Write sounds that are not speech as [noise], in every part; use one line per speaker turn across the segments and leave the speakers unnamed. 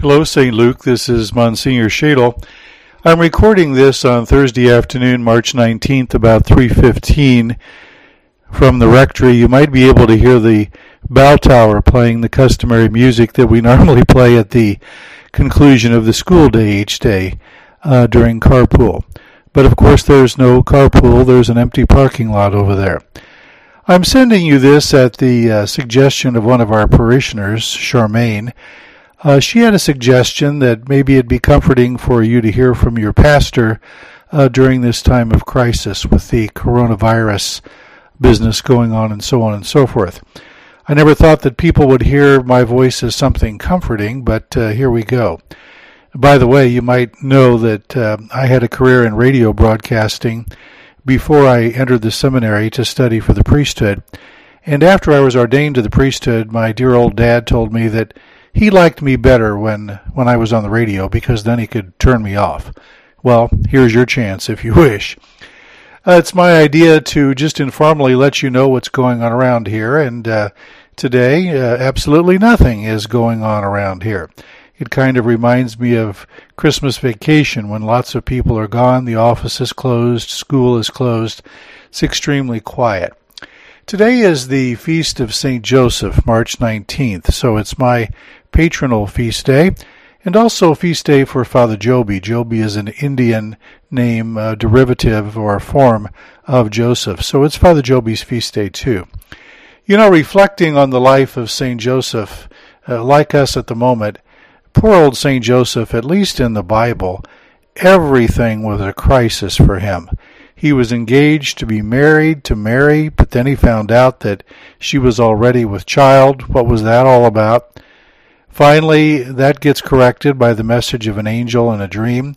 Hello, St. Luke. This is Monsignor Schaedel. I'm recording this on Thursday afternoon, March 19th, about 3:15 from the rectory. You might be able to hear the bell tower playing the customary music that we [laughs] normally play at the conclusion of the school day each day uh, during carpool. But of course, there's no carpool. There's an empty parking lot over there. I'm sending you this at the uh, suggestion of one of our parishioners, Charmaine uh, she had a suggestion that maybe it'd be comforting for you to hear from your pastor uh, during this time of crisis with the coronavirus business going on and so on and so forth. I never thought that people would hear my voice as something comforting, but uh, here we go. By the way, you might know that uh, I had a career in radio broadcasting before I entered the seminary to study for the priesthood. And after I was ordained to the priesthood, my dear old dad told me that he liked me better when, when I was on the radio because then he could turn me off. Well, here's your chance if you [laughs] wish. Uh, it's my idea to just informally let you know what's going on around here, and uh, today, uh, absolutely nothing is going on around here. It kind of reminds me of Christmas vacation when lots of people are gone, the office is closed, school is closed. It's extremely quiet. Today is the feast of St. Joseph, March 19th, so it's my patronal feast day, and also feast day for Father Joby. Joby is an Indian name, uh, derivative or form of Joseph, so it's Father Joby's feast day too. You know, reflecting on the life of St. Joseph, uh, like us at the moment, poor old St. Joseph, at least in the Bible, everything was a crisis for him. He was engaged to be married to Mary, but then he found out that she was already with child. What was that all about? Finally, that gets corrected by the message of an angel in a dream.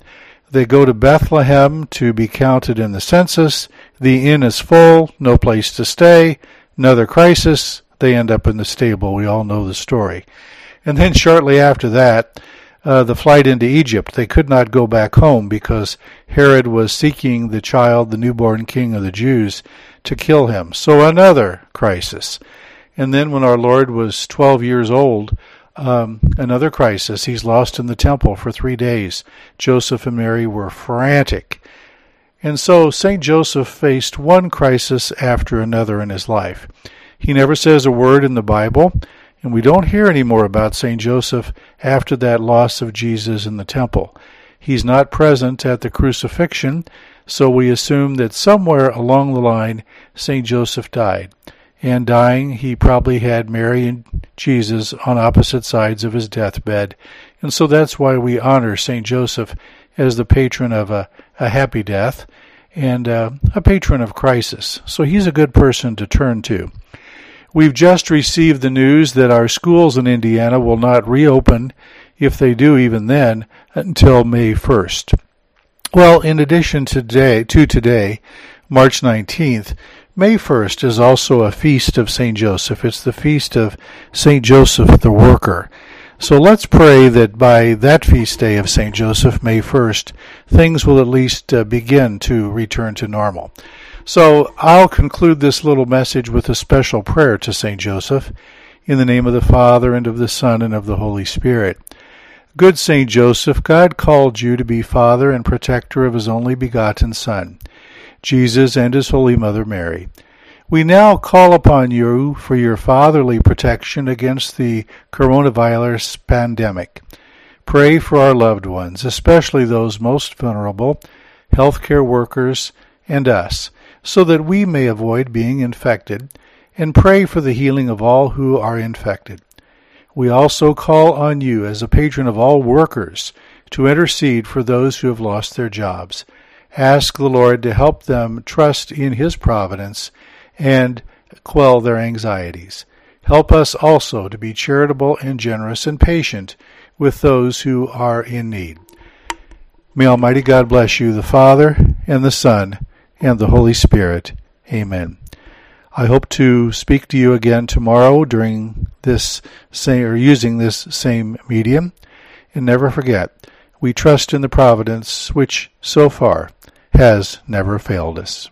They go to Bethlehem to be counted in the census. The inn is full, no place to stay, another crisis. They end up in the stable. We all know the story. And then shortly after that, uh, the flight into Egypt. They could not go back home because Herod was seeking the child, the newborn king of the Jews, to kill him. So another crisis. And then when our Lord was 12 years old, um, another crisis. He's lost in the temple for three days. Joseph and Mary were frantic. And so St. Joseph faced one crisis after another in his life. He never says a word in the Bible, and we don't hear any more about St. Joseph after that loss of Jesus in the temple. He's not present at the crucifixion, so we assume that somewhere along the line St. Joseph died and dying, he probably had Mary and Jesus on opposite sides of his deathbed. And so that's why we honor St. Joseph as the patron of a, a happy death and uh, a patron of crisis. So he's a good person to turn to. We've just received the news that our schools in Indiana will not reopen, if they do even then, until May 1st. Well, in addition to today, to today, March 19th, May 1st is also a feast of St. Joseph. It's the feast of St. Joseph the Worker. So let's pray that by that feast day of St. Joseph, May 1st, things will at least uh, begin to return to normal. So I'll conclude this little message with a special prayer to St. Joseph in the name of the Father and of the Son and of the Holy Spirit. Good St. Joseph, God called you to be Father and protector of his only begotten Son. Jesus, and His Holy Mother Mary. We now call upon you for your fatherly protection against the coronavirus pandemic. Pray for our loved ones, especially those most vulnerable, healthcare workers, and us, so that we may avoid being infected, and pray for the healing of all who are infected. We also call on you as a patron of all workers to intercede for those who have lost their jobs ask the Lord to help them trust in His providence and quell their anxieties. Help us also to be charitable and generous and patient with those who are in need. May Almighty God bless you, the Father, and the Son, and the Holy Spirit. Amen. I hope to speak to you again tomorrow during this same, or using this same medium. And never forget, we trust in the providence which, so far, has never failed us.